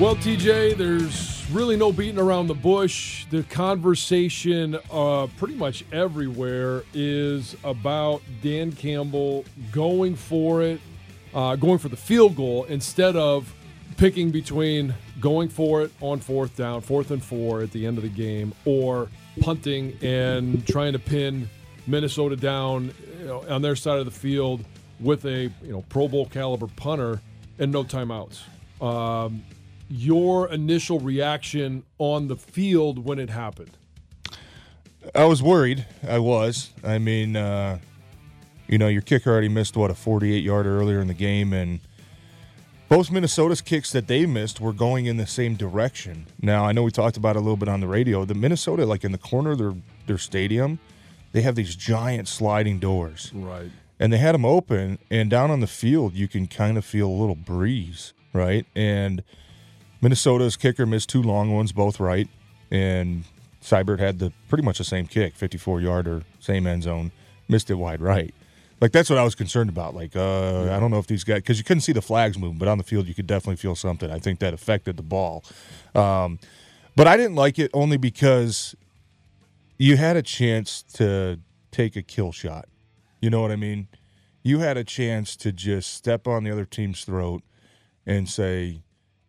Well, TJ, there's really no beating around the bush. The conversation, uh, pretty much everywhere, is about Dan Campbell going for it, uh, going for the field goal instead of picking between going for it on fourth down, fourth and four at the end of the game, or punting and trying to pin Minnesota down you know, on their side of the field with a you know Pro Bowl caliber punter and no timeouts. Um, your initial reaction on the field when it happened? I was worried. I was. I mean, uh, you know, your kicker already missed what a 48 yarder earlier in the game, and both Minnesota's kicks that they missed were going in the same direction. Now, I know we talked about it a little bit on the radio. The Minnesota, like in the corner of their their stadium, they have these giant sliding doors, right? And they had them open, and down on the field, you can kind of feel a little breeze, right? And Minnesota's kicker missed two long ones, both right, and Seibert had the pretty much the same kick, 54 yarder, same end zone, missed it wide right. Like that's what I was concerned about. Like uh, I don't know if these guys because you couldn't see the flags moving, but on the field you could definitely feel something. I think that affected the ball, um, but I didn't like it only because you had a chance to take a kill shot. You know what I mean? You had a chance to just step on the other team's throat and say,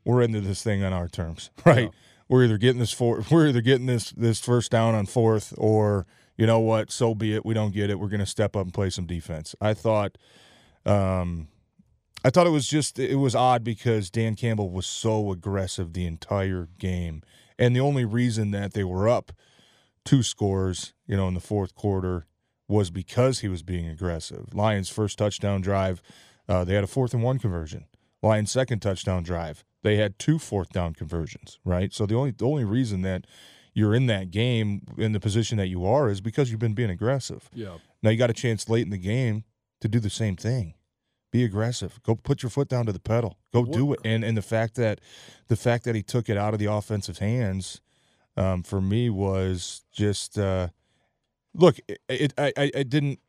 we're into this thing on our terms, right? Yeah. We're either getting this for we're either getting this this first down on fourth, or you know what, so be it. We don't get it. We're going to step up and play some defense. I thought, um, I thought it was just it was odd because Dan Campbell was so aggressive the entire game, and the only reason that they were up two scores, you know, in the fourth quarter was because he was being aggressive. Lions' first touchdown drive, uh, they had a fourth and one conversion. Lions' second touchdown drive, they had two fourth down conversions, right? So the only the only reason that you're in that game in the position that you are is because you've been being aggressive. Yeah. Now you got a chance late in the game to do the same thing. Be aggressive. Go put your foot down to the pedal. Go what? do it. And and the fact that the fact that he took it out of the offensive hands um, for me was just uh, look. It, it I I didn't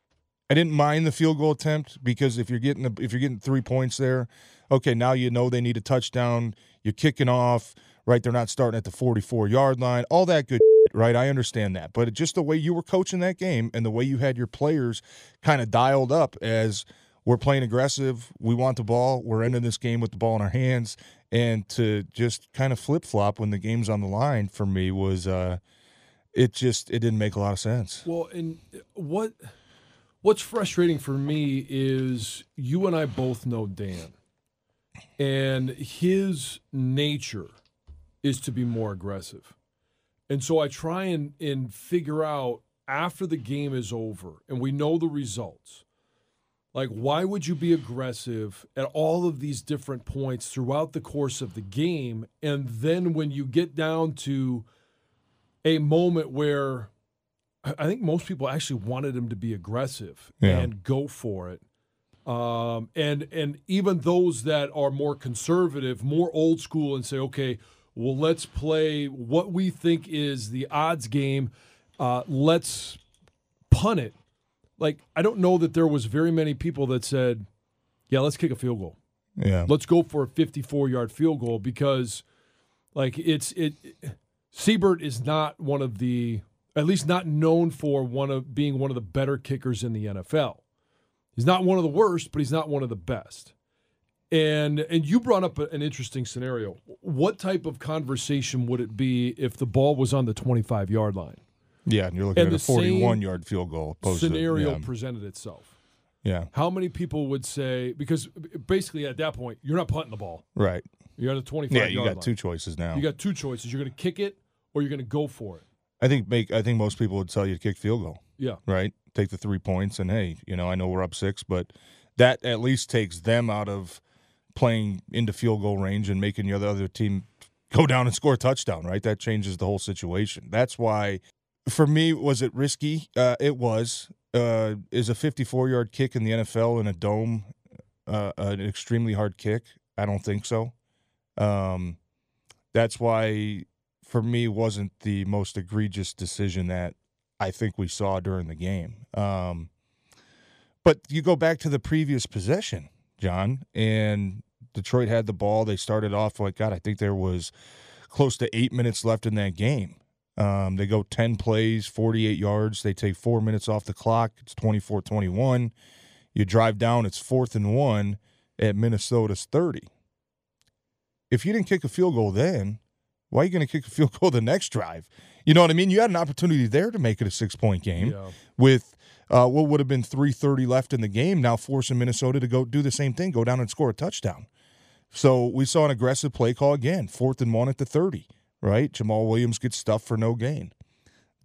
I didn't mind the field goal attempt because if you're getting the, if you're getting three points there, okay, now you know they need a touchdown. You're kicking off, right? They're not starting at the 44 yard line. All that good, right? I understand that, but just the way you were coaching that game and the way you had your players kind of dialed up as we're playing aggressive, we want the ball, we're ending this game with the ball in our hands, and to just kind of flip flop when the game's on the line for me was. uh it just it didn't make a lot of sense. Well, and what what's frustrating for me is you and I both know Dan. And his nature is to be more aggressive. And so I try and, and figure out after the game is over and we know the results. Like, why would you be aggressive at all of these different points throughout the course of the game? And then when you get down to a moment where I think most people actually wanted him to be aggressive Yeah. and go for it. Um, and and even those that are more conservative, more old school, and say, okay, well, let's play what we think is the odds game. Uh, let's punt it. Like I don't know that there was very many people that said, yeah, let's kick a field goal. Yeah. Let's go for a 54 yard field goal because, like, it's it. Seibert is not one of the, at least not known for one of being one of the better kickers in the NFL. He's not one of the worst, but he's not one of the best. And and you brought up an interesting scenario. What type of conversation would it be if the ball was on the 25 yard line? Yeah, and you're looking And at a the same 41 yard field goal. Scenario To, presented itself. yeah, yeah, How many people would say because basically at that point you're not punting the ball. right. You're on the 25 Yeah, yard you line. got two choices now. You got two choices. You're going to kick it or you're going to go for it. I think make. I think most people would tell you to kick field goal. Yeah. right? Take the three points, and hey, you know, I know we're up six, but that at least takes them out of playing into field goal range and making the other other team go down and score a touchdown, right? That changes the whole situation. That's why, for me, was it risky? Uh, it was. Uh, is a 54 yard kick in the NFL in a dome uh, an extremely hard kick? I don't think so. Um, that's why, for me, wasn't the most egregious decision that I think we saw during the game. Um, but you go back to the previous possession, John, and Detroit had the ball. They started off like God. I think there was close to eight minutes left in that game. Um, they go 10 plays, 48 yards. They take four minutes off the clock. It's 24 21. You drive down, it's fourth and one at Minnesota's 30. If you didn't kick a field goal then, why are you going to kick a field goal the next drive? You know what I mean? You had an opportunity there to make it a six point game Yeah. with uh, what would have been 330 left in the game, now forcing Minnesota to go do the same thing, go down and score a touchdown. So we saw an aggressive play call again, fourth and one at the 30, right? Jamaal Williams gets stuffed for no gain.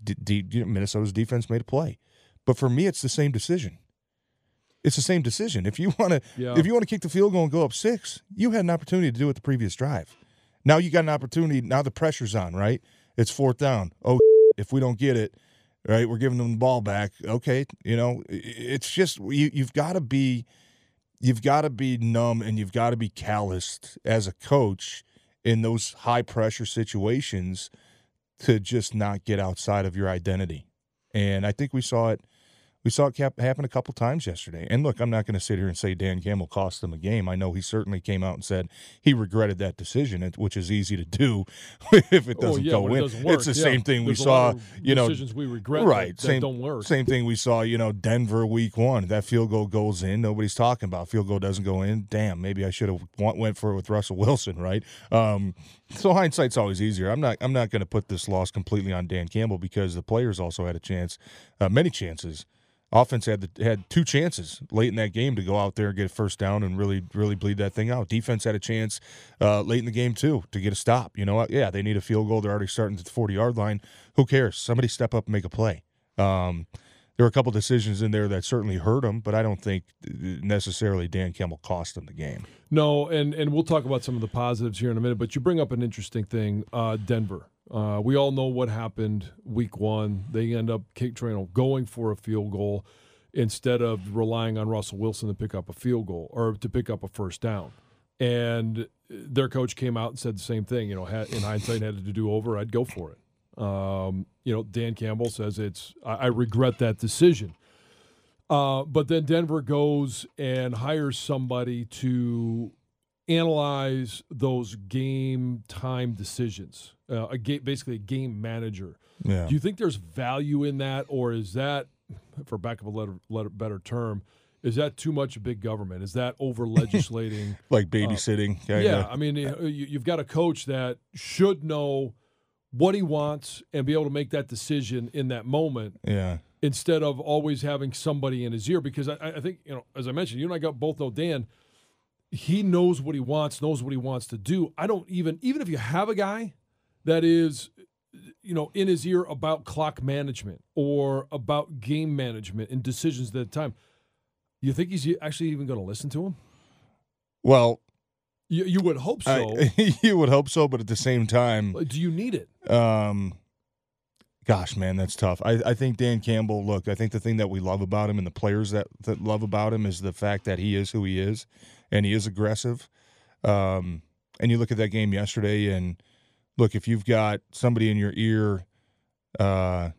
D- D- Minnesota's defense made a play. But for me, it's the same decision. It's the same decision. If you want to, Yeah. if you want to kick the field goal and go up six, you had an opportunity to do it the previous drive. Now you got an opportunity. Now the pressure's on, right? It's fourth down. Oh, if we don't get it, right, we're giving them the ball back. Okay, you know, it's just you, you've got to be, you've got to be numb and you've got to be calloused as a coach in those high pressure situations to just not get outside of your identity. And I think we saw it. We saw it cap- happen a couple times yesterday. And look, I'm not going to sit here and say Dan Campbell cost them a game. I know he certainly came out and said he regretted that decision, which is easy to do if it Oh, doesn't yeah, go when it in. doesn't work, it's the yeah. same thing we There's a saw. You know, decisions we regret right? that, that same don't work. Same thing we saw. You know, Denver week one. That field goal goes in. Nobody's talking about field goal doesn't go in. Damn, maybe I should have went went for it with Russell Wilson, right? Um, so hindsight's always easier. I'm not. I'm not going to put this loss completely on Dan Campbell because the players also had a chance, uh, many chances. Offense had the, had two chances late in that game to go out there and get a first down and really really bleed that thing out. Defense had a chance uh, late in the game too to get a stop. You know? Yeah, they need a field goal. They're already starting at the 40 yard line. Who cares? Somebody step up and make a play. Um, there were a couple decisions in there that certainly hurt them, but I don't think necessarily Dan Campbell cost them the game. No, and and we'll talk about some of the positives here in a minute. But you bring up an interesting thing, uh, Denver. Uh, we all know what happened week one. They end up kick, you going for a field goal instead of relying on Russell Wilson to pick up a field goal or to pick up a first down. And their coach came out and said the same thing. You know, had, in hindsight, had to do over. I'd go for it. Um, you know, Dan Campbell says it's. I, I regret that decision. Uh, but then Denver goes and hires somebody to analyze those game time decisions. Uh, a game, basically a game manager. Yeah. Do you think there's value in that, or is that, for back of a letter, letter, better term, is that too much big government? Is that over legislating? like babysitting. kinda. yeah, I mean, you- you've got a coach that should know what he wants and be able to make that decision in that moment Yeah. instead of always having somebody in his ear. Because I, I think, you know, as I mentioned, you and I got both know Dan. He knows what he wants, knows what he wants to do. I don't even, even if you have a guy that is, you know, in his ear about clock management or about game management and decisions at the time, You think he's actually even going to listen to him? Well, you, you would hope so. I, you would hope so, but at the same time, do you need it? Um, gosh, man, that's tough. I, I think Dan Campbell. Look, I think the thing that we love about him and the players that that love about him is the fact that he is who he is, and he is aggressive. Um, and you look at that game yesterday, and look if you've got somebody in your ear, uh,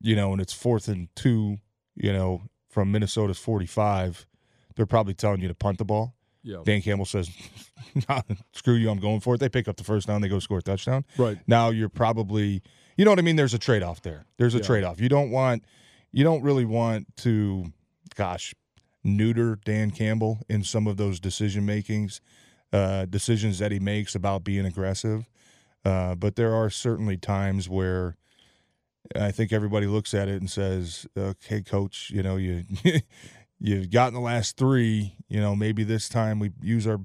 you know, and it's fourth and two, you know, from Minnesota's forty-five, they're probably telling you to punt the ball. Yeah. Dan Campbell says, "Screw you, I'm going for it." They pick up the first down, they go score a touchdown. Right now, you're probably, you know what I mean. There's a trade off there. There's a yeah. trade off. You don't want, you don't really want to, gosh, neuter Dan Campbell in some of those decision makings, uh, decisions that he makes about being aggressive. Uh, but there are certainly times where I think everybody looks at it and says, "Okay, coach, you know you." you've gotten the last three. You know, maybe this time we use our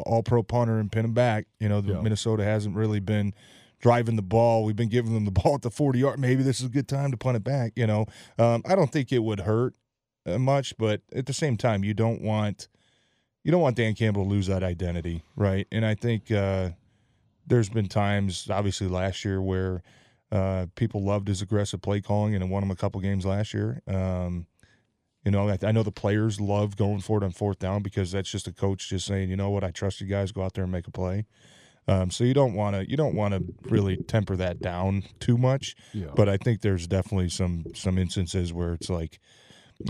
all pro punter and pin him back. You know, yeah. Minnesota hasn't really been driving the ball. We've been giving them the ball at the 40 yard. Maybe this is a good time to punt it back. You know, um, I don't think it would hurt uh, much, but at the same time, you don't want you don't want Dan Campbell to lose that identity, right? And I think uh, there's been times, obviously last year, where uh, people loved his aggressive play calling and won him a couple games last year. Um, you know, I, I, know the players love going for it on fourth down because that's just a coach just saying, you know what, I trust you guys, go out there and make a play. Um, so you don't want to you don't want to really temper that down too much. Yeah. But I think there's definitely some some instances where it's like,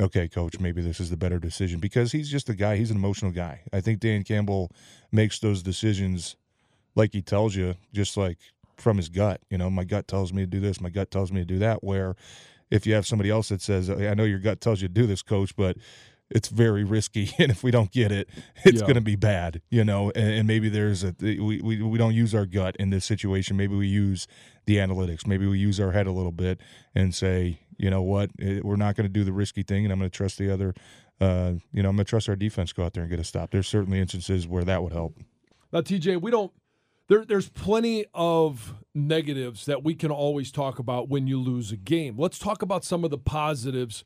okay, coach, maybe this is the better decision because he's just a guy. He's an emotional guy. I think Dan Campbell makes those decisions like he tells you, just like from his gut. You know, my gut tells me to do this. My gut tells me to do that. Where if you have somebody else that says, I know your gut tells you to do this, coach, but it's very risky and if we don't get it it's yeah. going to be bad you know? And, and, maybe there's a we, we, we don't use our gut in this situation. Maybe we use the analytics. Maybe we use our head a little bit and say you know what? Eh, we're not going to do the risky thing and i'm going to trust the other uh, you know i'm going to trust our defense go out there and get a stop. There's certainly instances where that would help. Now tj we don't there, there's plenty of negatives that we can always talk about when you lose a game. Let's talk about some of the positives.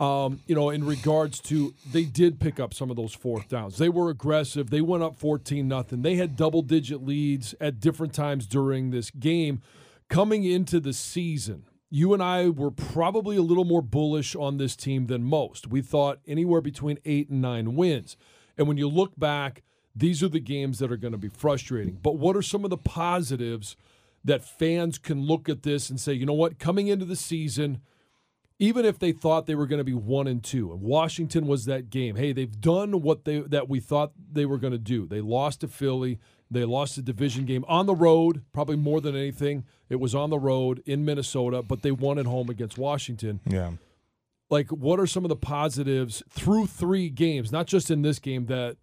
Um, you know, in regards to they did pick up some of those fourth downs. They were aggressive. They went up 14 nothing. They had double digit leads at different times during this game. Coming into the season, you and I were probably a little more bullish on this team than most. We thought anywhere between eight and nine wins. And when you look back, these are the games that are going to be frustrating. But what are some of the positives that fans can look at this and say, you know what, coming into the season, even if they thought they were going to be one and two, and Washington was that game. Hey, they've done what they that we thought they were going to do. They lost to Philly. They lost a division game on the road, probably more than anything. It was on the road in Minnesota, but they won at home against Washington. Yeah. Like, what are some of the positives through three games, not just in this game, that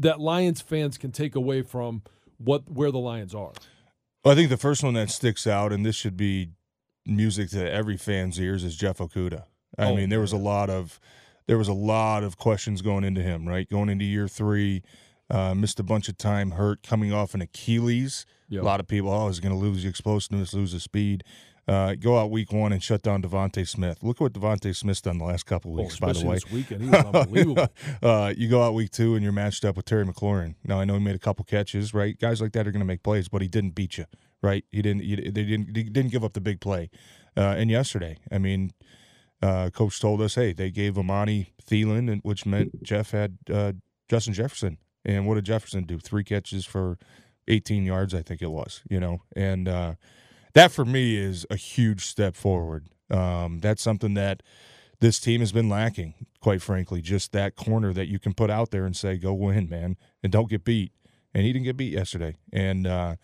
that Lions fans can take away from what where the Lions are? Well, I think the first one that sticks out, and this should be music to every fan's ears, is Jeff Okudah. I oh, mean, there was a lot of there was a lot of questions going into him, right? Going into year three, uh, missed a bunch of time, hurt, coming off an Achilles. Yep. A lot of people, oh, he's going to lose the explosiveness, lose the speed. Uh, go out week one and shut down DeVonta Smith. Look what DeVonta Smith's done the last couple of weeks. Oh, by the way, this weekend he was unbelievable. uh, you go out week two and you're matched up with Terry McLaurin. Now I know he made a couple catches, right? Guys like that are going to make plays, but he didn't beat you, right? He didn't. He, they didn't. He didn't give up the big play. Uh, and yesterday, I mean, uh, coach told us, hey, they gave Amani Thielen, which meant Jeff had uh, Justin Jefferson. And what did Jefferson do? Three catches for 18 yards, I think it was. You know, and uh, that for me is a huge step forward. Um, that's something that this team has been lacking, quite frankly. Just that corner that you can put out there and say, "Go win, man," and don't get beat. And he didn't get beat yesterday, and uh,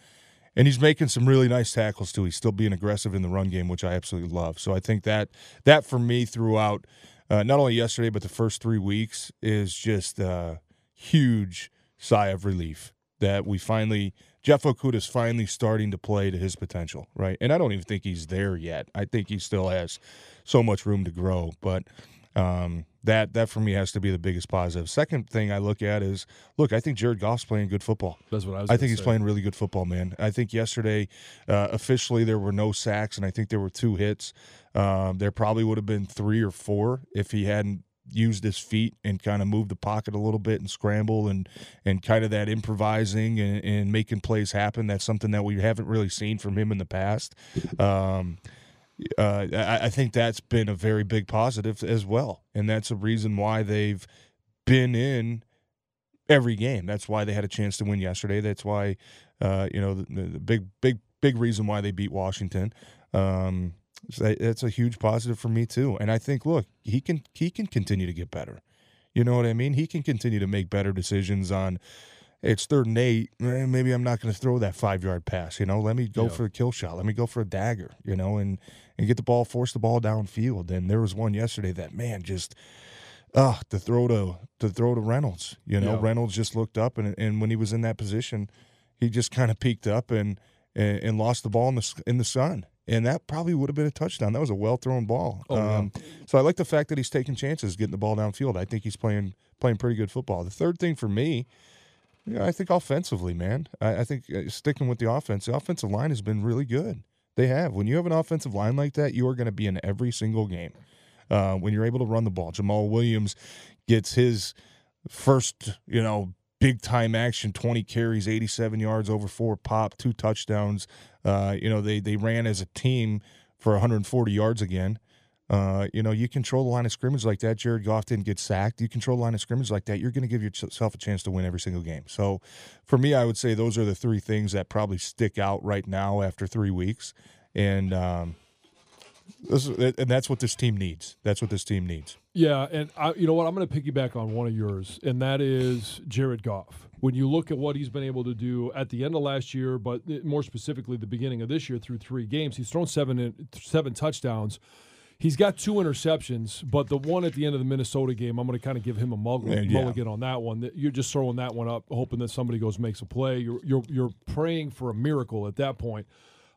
and he's making some really nice tackles too. He's still being aggressive in the run game, which I absolutely love. So I think that that for me throughout, uh, not only yesterday but the first three weeks is just a huge sigh of relief that we finally Jeff Okudah is finally starting to play to his potential, right? And I don't even think he's there yet. I think he still has so much room to grow, but um, that that for me has to be the biggest positive. Second thing I look at is look, I think Jared Goff's playing good football. That's what I was. I think he's say. playing really good football, man. I think yesterday uh, officially there were no sacks, and I think there were two hits. Um, there probably would have been three or four if he hadn't used his feet and kind of moved the pocket a little bit and scramble and and kind of that improvising and, and making plays happen. That's something that we haven't really seen from him in the past. Um, uh, I, I think that's been a very big positive as well, and that's a reason why they've been in every game. That's why they had a chance to win yesterday. That's why, uh, you know, the, the, big, big, big reason why they beat Washington. Um, that's a huge positive for me too. And I think, look, he can he can continue to get better. You know what I mean? He can continue to make better decisions on. It's third and eight. Eh, maybe I'm not going to throw that five yard pass. You know, let me go yeah. for a kill shot. Let me go for a dagger. You know, and and get the ball, force the ball downfield. And there was one yesterday that man just uh, to throw to to throw to Reynolds. You know, yeah. Reynolds just looked up, and and when he was in that position, he just kind of peeked up and, and, and lost the ball in the in the sun, and that probably would have been a touchdown. That was a well thrown ball. Oh, um, yeah. So I like the fact that he's taking chances, getting the ball downfield. I think he's playing playing pretty good football. The third thing for me. Yeah, I think offensively, man. I, I think uh, sticking with the offense, the offensive line has been really good. They have. When you have an offensive line like that, you are going to be in every single game uh, when you're able to run the ball. Jamaal Williams gets his first, you know, big time action. 20 carries 87 yards over four pop two touchdowns. Uh, you know they they ran as a team for 140 yards again. Uh, you know you control the line of scrimmage like that. Jared goff didn't get sacked. You control the line of scrimmage like that you're going to give yourself a chance to win every single game. So for me i would say those are the three things that probably stick out right now after three weeks. And um, this, and that's what this team needs. That's what this team needs. Yeah, and I, you know what? I'm going to piggyback on one of yours, and that is Jared Goff. When you look at what he's been able to do at the end of last year, but more specifically the beginning of this year through three games, he's thrown seven seven touchdowns. He's got two interceptions, but the one at the end of the Minnesota game, I'm going to kind of give him a mulligan, yeah. mulligan on that one. You're just throwing that one up, hoping that somebody goes makes a play. You're you're, you're praying for a miracle at that point.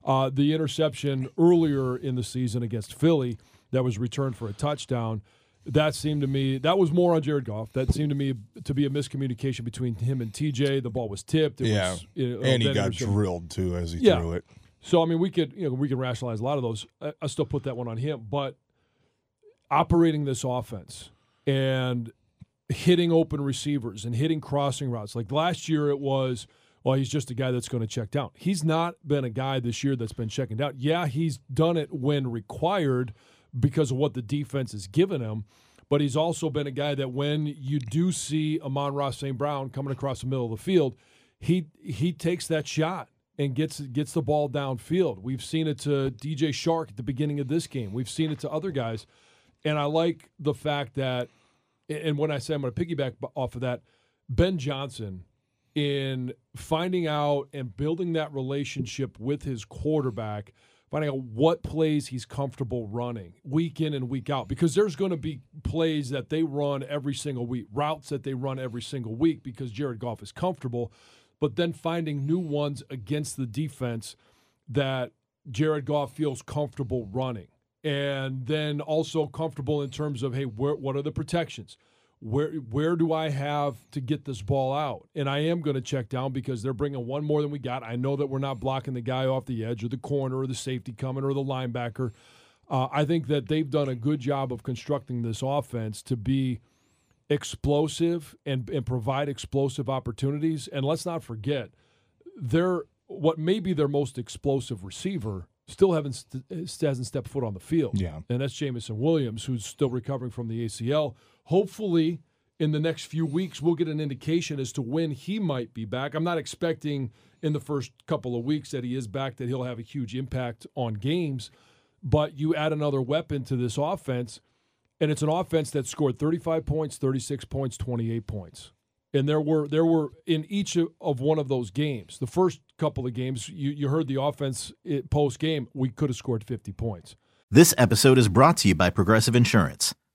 Uh, the interception earlier in the season against Philly that was returned for a touchdown. That seemed to me that was more on Jared Goff. That seemed to me to be a miscommunication between him and TJ. The ball was tipped. It yeah, was, and he got drilled too as he yeah. threw it. So I mean, we could you know we can rationalize a lot of those. I, I still put that one on him, but operating this offense and hitting open receivers and hitting crossing routes. Like last year, it was well, he's just a guy that's going to check down. He's not been a guy this year that's been checking down. Yeah, he's done it when required because of what the defense has given him, but he's also been a guy that when you do see Amon-Ra St. Brown coming across the middle of the field, he he takes that shot and gets gets the ball downfield. We've seen it to DJ Chark at the beginning of this game. We've seen it to other guys, and I like the fact that. And when I say I'm going to piggyback off of that, Ben Johnson in finding out and building that relationship with his quarterback, finding out what plays he's comfortable running week in and week out. Because there's going to be plays that they run every single week, routes that they run every single week because Jared Goff is comfortable, but then finding new ones against the defense that Jared Goff feels comfortable running. And then also comfortable in terms of, hey, where, what are the protections? Where where do I have to get this ball out? And I am going to check down because they're bringing one more than we got. I know that we're not blocking the guy off the edge or the corner or the safety coming or the linebacker. Uh, I think that they've done a good job of constructing this offense to be explosive and, and provide explosive opportunities. And let's not forget, they're what may be their most explosive receiver still haven't st- hasn't stepped foot on the field. Yeah, and that's Jameson Williams, who's still recovering from the ACL. Hopefully, in the next few weeks, we'll get an indication as to when he might be back. I'm not expecting in the first couple of weeks that he is back that he'll have a huge impact on games, but you add another weapon to this offense, and it's an offense that scored 35 points, 36 points, 28 points and there were there were in each of one of those games. The first couple of games, you, you heard the offense eh, post game. We could have scored fifty points. This episode is brought to you by Progressive Insurance.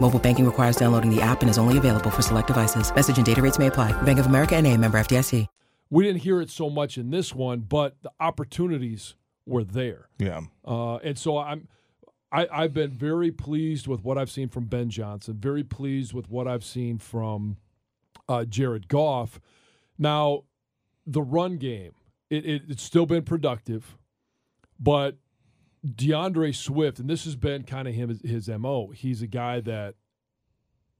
Mobile banking requires downloading the app and is only available for select devices. Message and data rates may apply. Bank of America and a member FDIC. We didn't hear it so much in this one, but the opportunities were there. Yeah. Uh, and so I'm, I, I've been very pleased with what I've seen from Ben Johnson. Very pleased with what I've seen from uh, Jared Goff. Now, the run game, it, it, it's still been productive, but D'Andre Swift, and this has been kind of him his mo. He's a guy that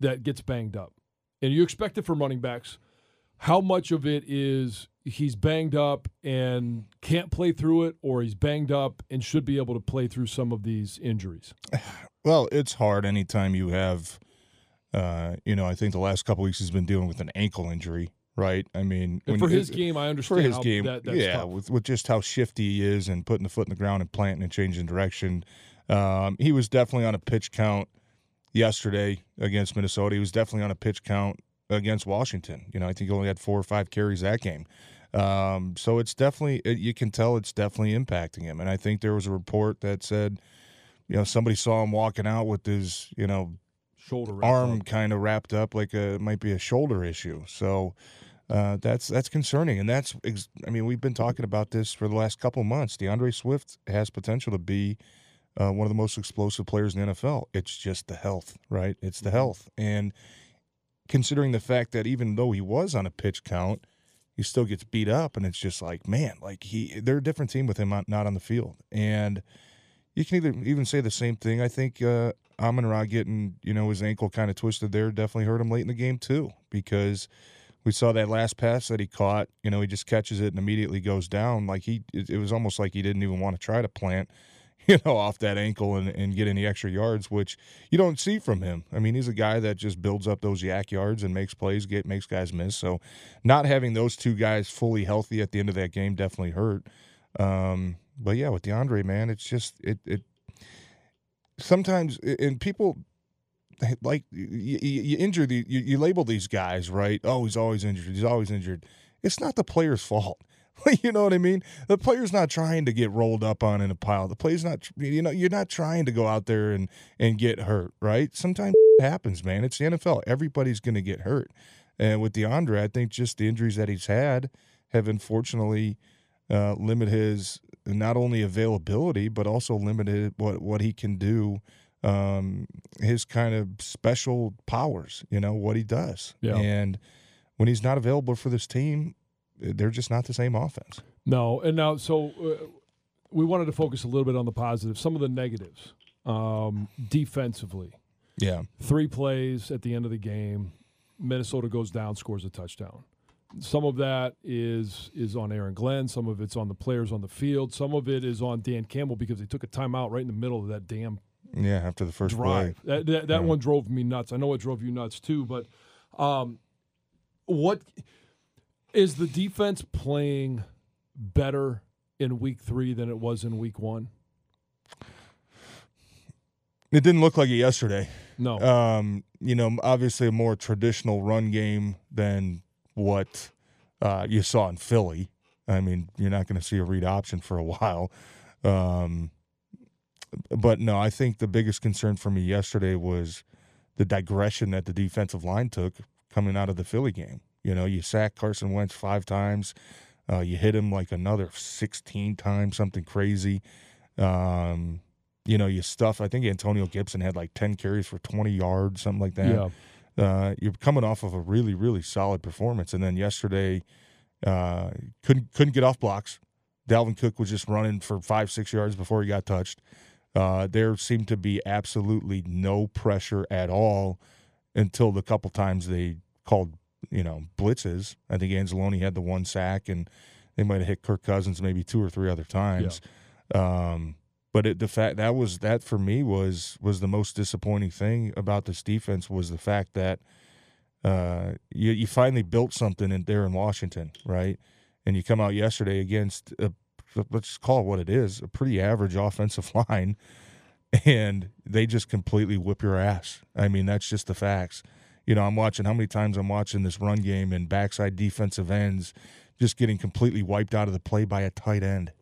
that gets banged up, and you expect it from running backs. How much of it is he's banged up and can't play through it, or he's banged up and should be able to play through some of these injuries? Well, it's hard anytime you have, uh, you know, I think the last couple weeks he's been dealing with an ankle injury, right? I mean, for his game, I understand for his how game, that, that's yeah, with with just how shifty he is and putting the foot in the ground and planting and changing direction. Um, he was definitely on a pitch count yesterday against Minnesota. He was definitely on a pitch count against Washington. You know, I think he only had four or five carries that game. Um, so it's definitely it, you can tell it's definitely impacting him. And I think there was a report that said, you know, somebody saw him walking out with his, you know, Shoulder arm kind of wrapped up like a it might be a shoulder issue. So uh, that's that's concerning, and that's ex- I mean we've been talking about this for the last couple months. D'Andre Swift has potential to be uh, one of the most explosive players in the NFL. It's just the health, right? It's the health, and considering the fact that even though he was on a pitch count, he still gets beat up, and it's just like man, like he they're a different team with him on- not on the field, and you can either even say the same thing. I think uh, Amon Ra getting you know his ankle kind of twisted there definitely hurt him late in the game too because we saw that last pass that he caught. You know he just catches it and immediately goes down. Like he, it, was almost like he didn't even want to try to plant. You know, off that ankle and, and get any extra yards, which you don't see from him. I mean, he's a guy that just builds up those YAC yards and makes plays, get makes guys miss. So, not having those two guys fully healthy at the end of that game definitely hurt. Um, but yeah, with D'Andre, man, it's just it it sometimes and people like you, you injure the you, you label these guys right. Oh, he's always injured. He's always injured. It's not the player's fault. you know what I mean? The player's not trying to get rolled up on in a pile. The player's not you know you're not trying to go out there and and get hurt, right? Sometimes it happens, man. It's the NFL. Everybody's going to get hurt. And with D'Andre, I think just the injuries that he's had have unfortunately uh, limited his not only availability but also limited what what he can do um, his kind of special powers, you know, what he does. Yeah. And when he's not available for this team, they're just not the same offense. No, and now so uh, we wanted to focus a little bit on the positives, some of the negatives um, defensively. Yeah. Three plays at the end of the game, Minnesota goes down, scores a touchdown. Some of that is is on Aaron Glenn. Some of it's on the players on the field. Some of it is on Dan Campbell because he took a timeout right in the middle of that damn Yeah, after the first drive. play. That, that, that Yeah. one drove me nuts. I know it drove you nuts too. But um, what is the defense playing better in week three than it was in week one? It didn't look like it yesterday. No. Um, you know, obviously a more traditional run game than what uh, you saw in Philly. I mean, you're not going to see a read option for a while. Um, but no, I think the biggest concern for me yesterday was the digression that the defensive line took coming out of the Philly game. You know, you sack Carson Wentz five times, uh, you hit him like another 16 times, something crazy. Um, you know, you stuff. I think Antonio Gibson had like 10 carries for 20 yards, something like that yeah. uh, you're coming off of a really, really solid performance, and then yesterday, Uh, couldn't couldn't get off blocks. Dalvin Cook was just running for five six yards before he got touched. Uh, there seemed to be absolutely no pressure at all until the couple times they called you know blitzes. I think Anzalone had the one sack, and they might have hit Kirk Cousins maybe two or three other times. Yeah. Um, but it, the fact that was that for me was was the most disappointing thing about this defense was the fact that uh, you you finally built something in there in Washington, right? And you come out yesterday against a, let's call it what it is, a pretty average offensive line, and they just completely whip your ass. I mean, that's just the facts. You know, I'm watching how many times I'm watching this run game and backside defensive ends just getting completely wiped out of the play by a tight end.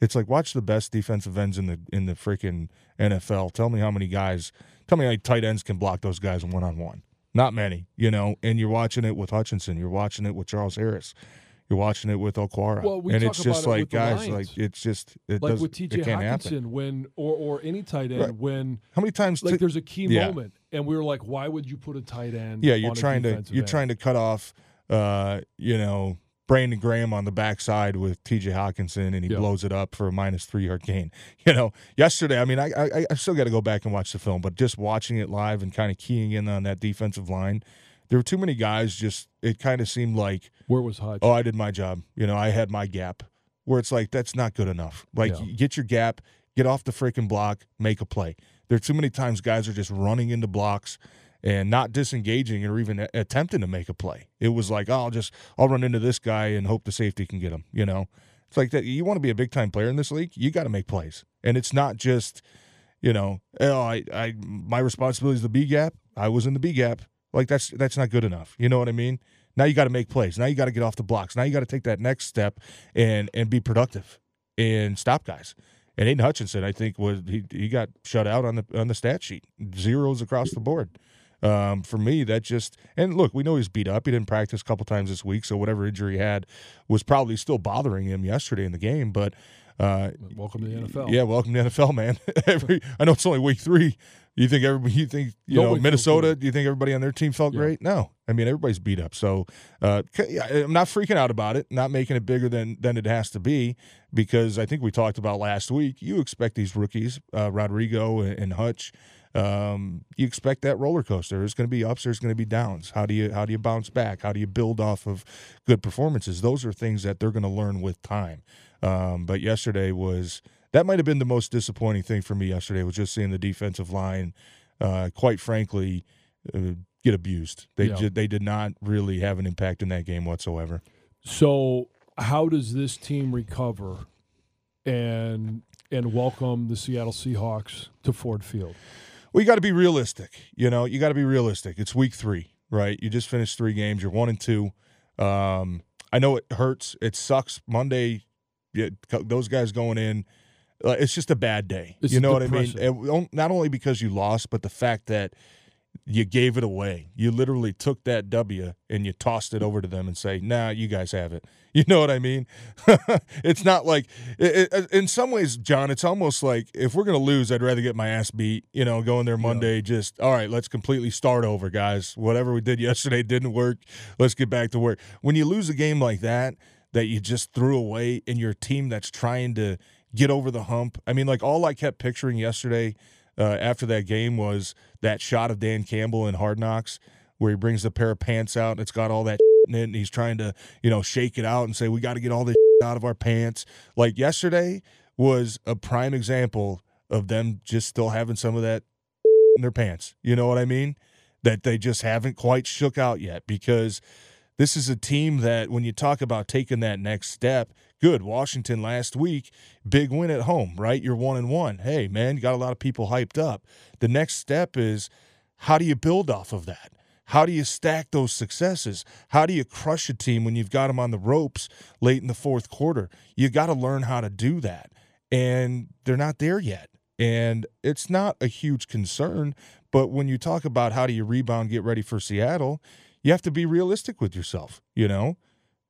It's like watch the best defensive ends in the in the freaking NFL. Tell me how many guys. Tell me how tight ends can block those guys one on one. Not many, you know. And you're watching it with Hutchinson. You're watching it with Charles Harris. You're watching it with Okwara. Well, we and it's just it like guys, like it's just it like does, with T.J. Hockenson happen. when or or any tight end Right. when How many times? like t- there's a key Yeah. moment and we were like, why would you put a tight end? yeah, you're trying to you're end? trying to cut off, uh, you know, Brandon Graham on the backside with T.J. Hockenson, and he Yeah. blows it up for a minus three yard gain. You know, yesterday, I mean, I I, I still got to go back and watch the film, but just watching it live and kind of keying in on that defensive line, there were too many guys. Just it kind of seemed like, Where was Hutch? oh, I did my job. You know, I had my gap. Where it's like that's not good enough. Like, Yeah. get your gap, get off the freaking block, make a play. There are too many times guys are just running into blocks and not disengaging or even attempting to make a play. It was like, oh, I'll just I'll run into this guy and hope the safety can get him. You know, it's like that. You want to be a big time player in this league, you got to make plays, and it's not just, you know, oh, I, I my responsibility is the B gap. I was in the B gap. Like that's that's not good enough. You know what I mean? Now you got to make plays. Now you got to get off the blocks. Now you got to take that next step and and be productive and stop guys. And Aidan Hutchinson, I think, was he, he got shut out on the on the stat sheet, zeros across the board. Um, for me, that just and look, we know he's beat up. He didn't practice a couple times this week, so whatever injury he had was probably still bothering him yesterday in the game. But uh, Welcome to the NFL. yeah, welcome to the NFL, man. Every I know it's only week three. You think everybody? You think you know Nobody feels Minnesota? Do you think everybody on their team felt Yeah. great? No, I mean everybody's beat up. So uh, I'm not freaking out about it. Not making it bigger than than it has to be because I think we talked about last week. You expect these rookies, uh, Rodrigo and, and Hutch. Um, you expect that roller coaster. There's going to be ups. There's going to be downs. How do you how do you bounce back? How do you build off of good performances? Those are things that they're going to learn with time. Um, but yesterday was that might have been the most disappointing thing for me yesterday was just seeing the defensive line, uh, quite frankly, uh, get abused. They Yeah. ju- they did not really have an impact in that game whatsoever. So how does this team recover and and welcome the Seattle Seahawks to Ford Field? Well, you got to be realistic. You know, you got to be realistic. It's week three, right? You just finished three games. You're one and two. Um, I know it hurts. It sucks. Monday, yeah, those guys going in, uh, it's just a bad day. It's you know what I mean? And not only because you lost, but the fact that you gave it away. You literally took that W and you tossed it over to them and say, "Nah, you guys have it." You know what I mean? it's not like it, it, in some ways, John. It's almost like if we're gonna lose, I'd rather get my ass beat. You know, go in there Monday, just all right. Let's completely start over, guys. Whatever we did yesterday didn't work. Let's get back to work. When you lose a game like that, that you just threw away, in your team that's trying to get over the hump. I mean, like all I kept picturing yesterday uh, after that game was that shot of Dan Campbell in Hard Knocks where he brings the pair of pants out and it's got all that in it and he's trying to, you know, shake it out and say, we got to get all this out of our pants. Like yesterday was a prime example of them just still having some of that in their pants. You know what I mean? That they just haven't quite shook out yet because this is a team that when you talk about taking that next step, good. Washington last week, big win at home, right? You're one and one. Hey, man, you got a lot of people hyped up. The next step is how do you build off of that? How do you stack those successes? How do you crush a team when you've got them on the ropes late in the fourth quarter? You got to learn how to do that. And they're not there yet. And it's not a huge concern. But when you talk about how do you rebound, get ready for Seattle, you have to be realistic with yourself. You know,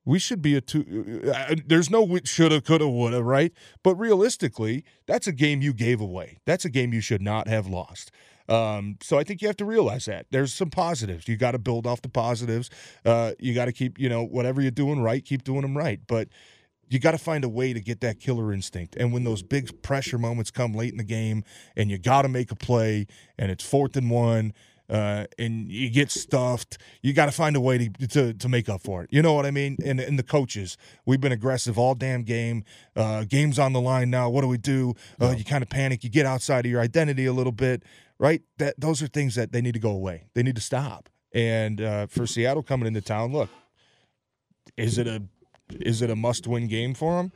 We should be a two. Uh, there's no shoulda, coulda, woulda, right? But realistically, that's a game you gave away. That's a game you should not have lost. Um, so I think you have to realize that there's some positives. You got to build off the positives. Uh, you got to keep, you know, whatever you're doing right, keep doing them right. But you got to find a way to get that killer instinct. And when those big pressure moments come late in the game, and you got to make a play, and it's fourth and one, uh, and you get stuffed, you got to find a way to, to, to make up for it. You know what I mean? And, and the coaches, we've been aggressive all damn game. Uh, game's on the line now. What do we do? Uh, You kind of panic. You get outside of your identity a little bit, right? That those are things that they need to go away. They need to stop. And uh, for Seattle coming into town, look, is it a is it a must win game for them?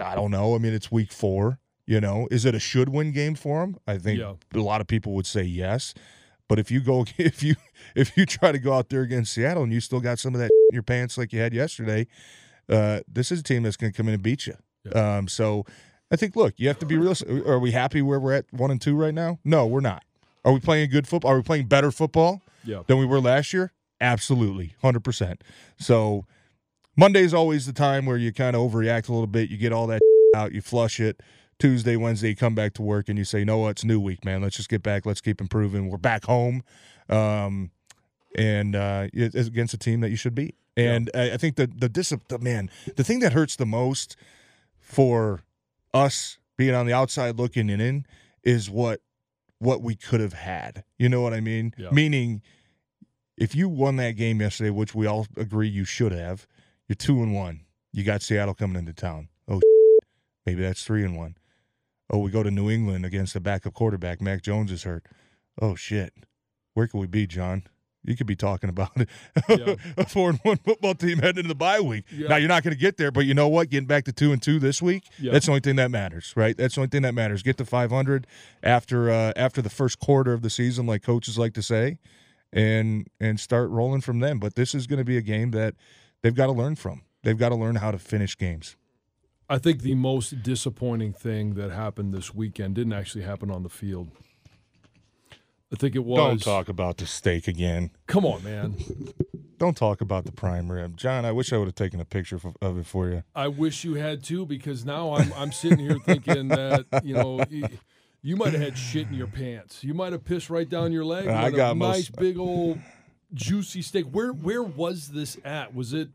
I don't know. I mean, it's week four. You know, is it a should win game for them? I think Yeah. a lot of people would say yes. But if you go, if you if you try to go out there against Seattle and you still got some of that in your pants like you had yesterday, uh, this is a team that's going to come in and beat you. Um, so I think, look, you have to be realistic. Are we happy where we're at one and two right now? No, we're not. Are we playing good football? Are we playing better football Yeah. than we were last year? Absolutely, hundred percent. So Monday is always the time where you kind of overreact a little bit. You get all that out, you flush it. Tuesday, Wednesday, you come back to work and you say, "No, it's new week, man. Let's just get back. Let's keep improving. We're back home, um, and uh, it's against a team that you should beat." And I, I think the the discipline, man, the thing that hurts the most for us being on the outside looking in is what what we could have had. You know what I mean? Yeah. Meaning, if you won that game yesterday, which we all agree you should have, you're two and one. You got Seattle coming into town. Oh, maybe that's three and one. Oh, we go to New England against a backup quarterback. Mac Jones is hurt. Oh shit, where could we be, John? You could be talking about it. Yeah. a four and one football team heading into the bye week. Yeah. Now you're not going to get there, but you know what? Getting back to two and two this week, Yeah. that's the only thing that matters, right? That's the only thing that matters. Get to 500 after uh, after the first quarter of the season, like coaches like to say, and and start rolling from them. But this is going to be a game that they've got to learn from. They've got to learn how to finish games. I think the most disappointing thing that happened this weekend didn't actually happen on the field. I think it was. Don't talk about the steak again. Come on, man. Don't talk about the prime rib, John. I wish I would have taken a picture of it for you. I wish you had too, because now I'm I'm sitting here thinking that you know. You might have had shit in your pants. You might have pissed right down your leg. I with a got nice big old juicy steak. Where where was this at? Was It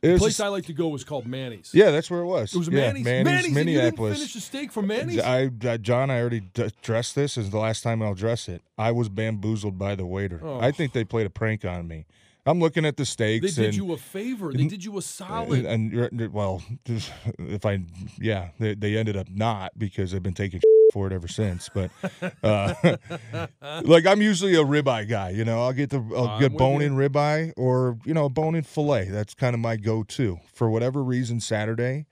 the place just- I like to go was called Manny's. Yeah, that's where it was. It was yeah, Manny's. Manny's, Manny's, and you didn't Minneapolis. finish the steak from Manny's. I, I John, I already d- dressed this. This is the last time I'll dress it. I was bamboozled by the waiter. Oh. I think they played a prank on me. I'm looking at the steaks they did and, you a favor. They did you a solid. and, and well, if I yeah, they, they ended up not because I've been taking for it ever since. But uh, like I'm usually a ribeye guy. You know, I'll get the I'll I'm get bone in ribeye or you know a bone in fillet. That's kind of my go-to. For whatever reason, Saturday,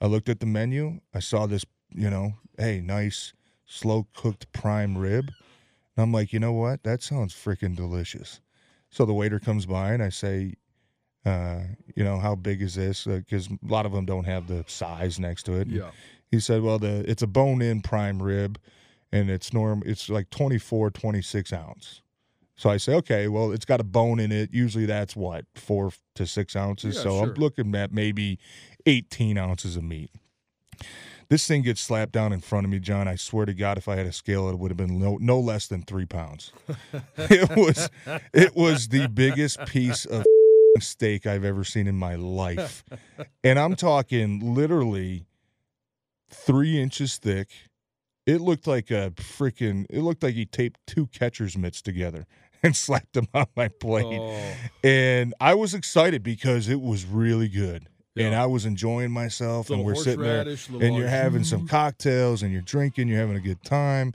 I looked at the menu. I saw this. You know, hey, nice slow cooked prime rib. And I'm like, you know what? That sounds freaking delicious. So the waiter comes by and I say, uh, you know, how big is this? Because a lot of them don't have the size next to it. yeah. He said, well, the it's a bone-in prime rib, and it's norm. It's like 24, 26 ounce. So I say, okay, well, it's got a bone in it. Usually that's what four to six ounces. Yeah, so I'm looking at maybe 18 ounces of meat. This thing gets slapped down in front of me, John. I swear to God, if I had a scale, it would have been no, no less than three pounds. it was, it was the biggest piece of steak I've ever seen in my life, and I'm talking literally three inches thick. It looked like a freaking. It looked like he taped two catcher's mitts together and slapped them on my plate. Oh, And I was excited because it was really good. And I was enjoying myself, and we're sitting there, and you're having some cocktails, and you're drinking, you're having a good time,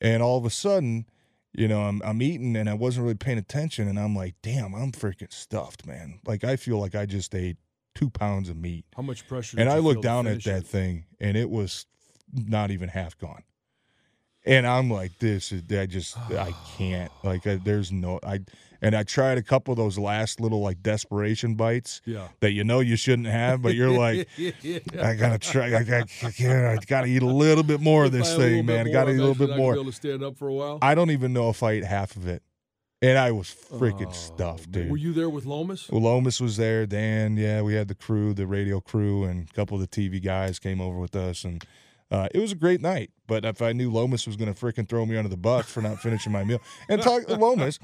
and all of a sudden, you know, I'm I'm eating, and I wasn't really paying attention, and I'm like, damn, I'm freaking stuffed, man. Like I feel like I just ate two pounds of meat, how much pressure? and I looked down at that it? thing, and it was not even half gone. And I'm like, this is I just I can't like I, there's no I and I tried a couple of those last little like desperation bites Yeah. that you know you shouldn't have, but you're like, yeah. I gotta try, I gotta, I can't- I gotta eat a little bit more of this had a little thing, man. I gotta eat a little bit more. Be able to stand up for a while. I don't even know if I ate half of it, and I was freaking oh, stuffed, dude. Were you there with Lomas? Well, Lomas was there. Dan, yeah, we had the crew, the radio crew, and a couple of the TV guys came over with us, and uh, it was a great night. But if I knew Lomas was going to freaking throw me under the bus for not finishing my meal, and talk Lomas,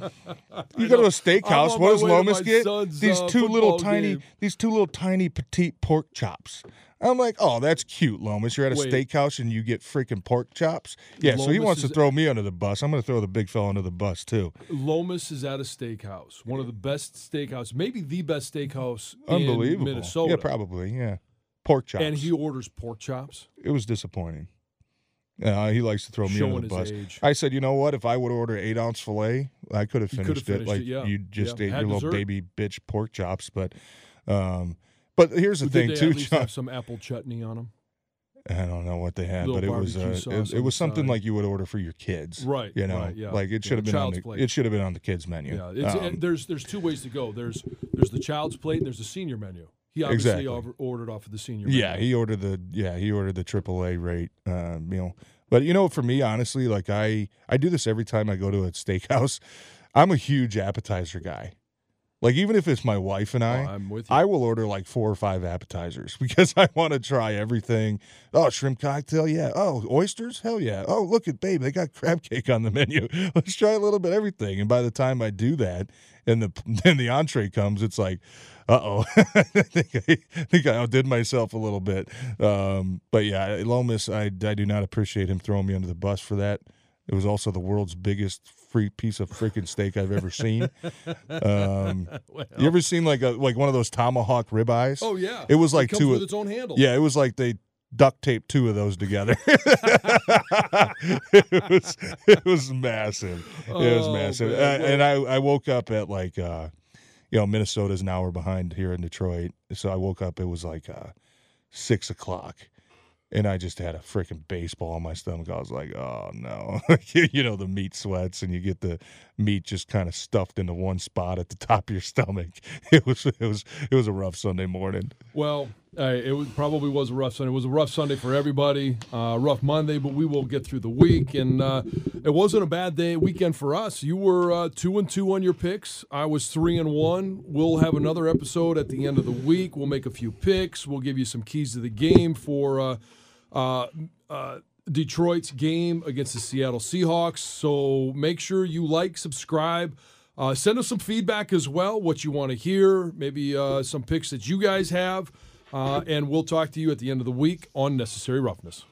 you go to a steakhouse. What does Lomas get? son's, These uh, two little tiny, game. these two little tiny petite pork chops. I'm like, oh, that's cute, Lomas. You're at a Wait. steakhouse and you get freaking pork chops. Yeah, so he wants to throw me under the bus. I'm going to throw the big fella under the bus too. Lomas is at a steakhouse, one of the best steakhouse, maybe the best steakhouse in Unbelievable. Minnesota. Yeah, probably. Yeah, pork chops. And he orders pork chops. it was disappointing. Uh, he likes to throw me under the bus. age. I said, you know what? If I would order eight ounce filet, I could have have finished, it. Like it, yeah. you just Yeah. ate Had your little baby bitch pork chops. But, um, but here's the Did thing too, John. have some apple chutney on them? I don't know what they had, but it was uh, it, it was something like you would order for your kids, Right, You know, right, yeah. like it Yeah, should have been on the plate. it should have been on the kids menu. Yeah, it's, Um, and there's there's two ways to go. There's there's the child's plate and there's the senior menu. He obviously Exactly. over, ordered off of the senior Yeah, he ordered the yeah he ordered the AAA rate uh, meal. But you know, for me, honestly, like I I do this every time I go to a steakhouse. I'm a huge appetizer guy. Like even if it's my wife and I, Oh, I'm with you. I will order like four or five appetizers because I want to try everything. Oh, shrimp cocktail, yeah. Oh, oysters, hell yeah. Oh, look at babe, they got crab cake on the menu. Let's try a little bit of everything. And by the time I do that, and the then the entree comes, it's like, uh oh, I think I, I think I outdid myself a little bit. Um, but yeah, Lomas, I I do not appreciate him throwing me under the bus for that. It was also the world's biggest free piece of freaking steak I've ever seen. Um, you ever seen like a like one of those tomahawk ribeyes? Oh yeah, It was like comes two with of- its own handle. Yeah, it was like they duct taped two of those together. it was it was massive. it was Oh, massive. Uh, and I I woke up at like uh you know Minnesota's an hour behind here in Detroit, so I woke up. It was like uh six o'clock. And I just had a freaking baseball on my stomach. I was like, "Oh no!" you know the meat sweats, and you get the meat just kind of stuffed into one spot at the top of your stomach. It was, it was, it was a rough Sunday morning. Well, it was, probably was a rough Sunday. It was a rough Sunday for everybody. Uh, rough Monday, but we will get through the week. And uh, it wasn't a bad day weekend for us. You were uh, two and two on your picks. I was three and one. We'll have another episode at the end of the week. We'll make a few picks. We'll give you some keys to the game for uh, uh, uh, Detroit's game against the Seattle Seahawks. So make sure you like, subscribe. Send us some feedback as well, what you want to hear, maybe some picks that you guys have. Uh, and we'll talk to you at the end of the week on Necessary Roughness.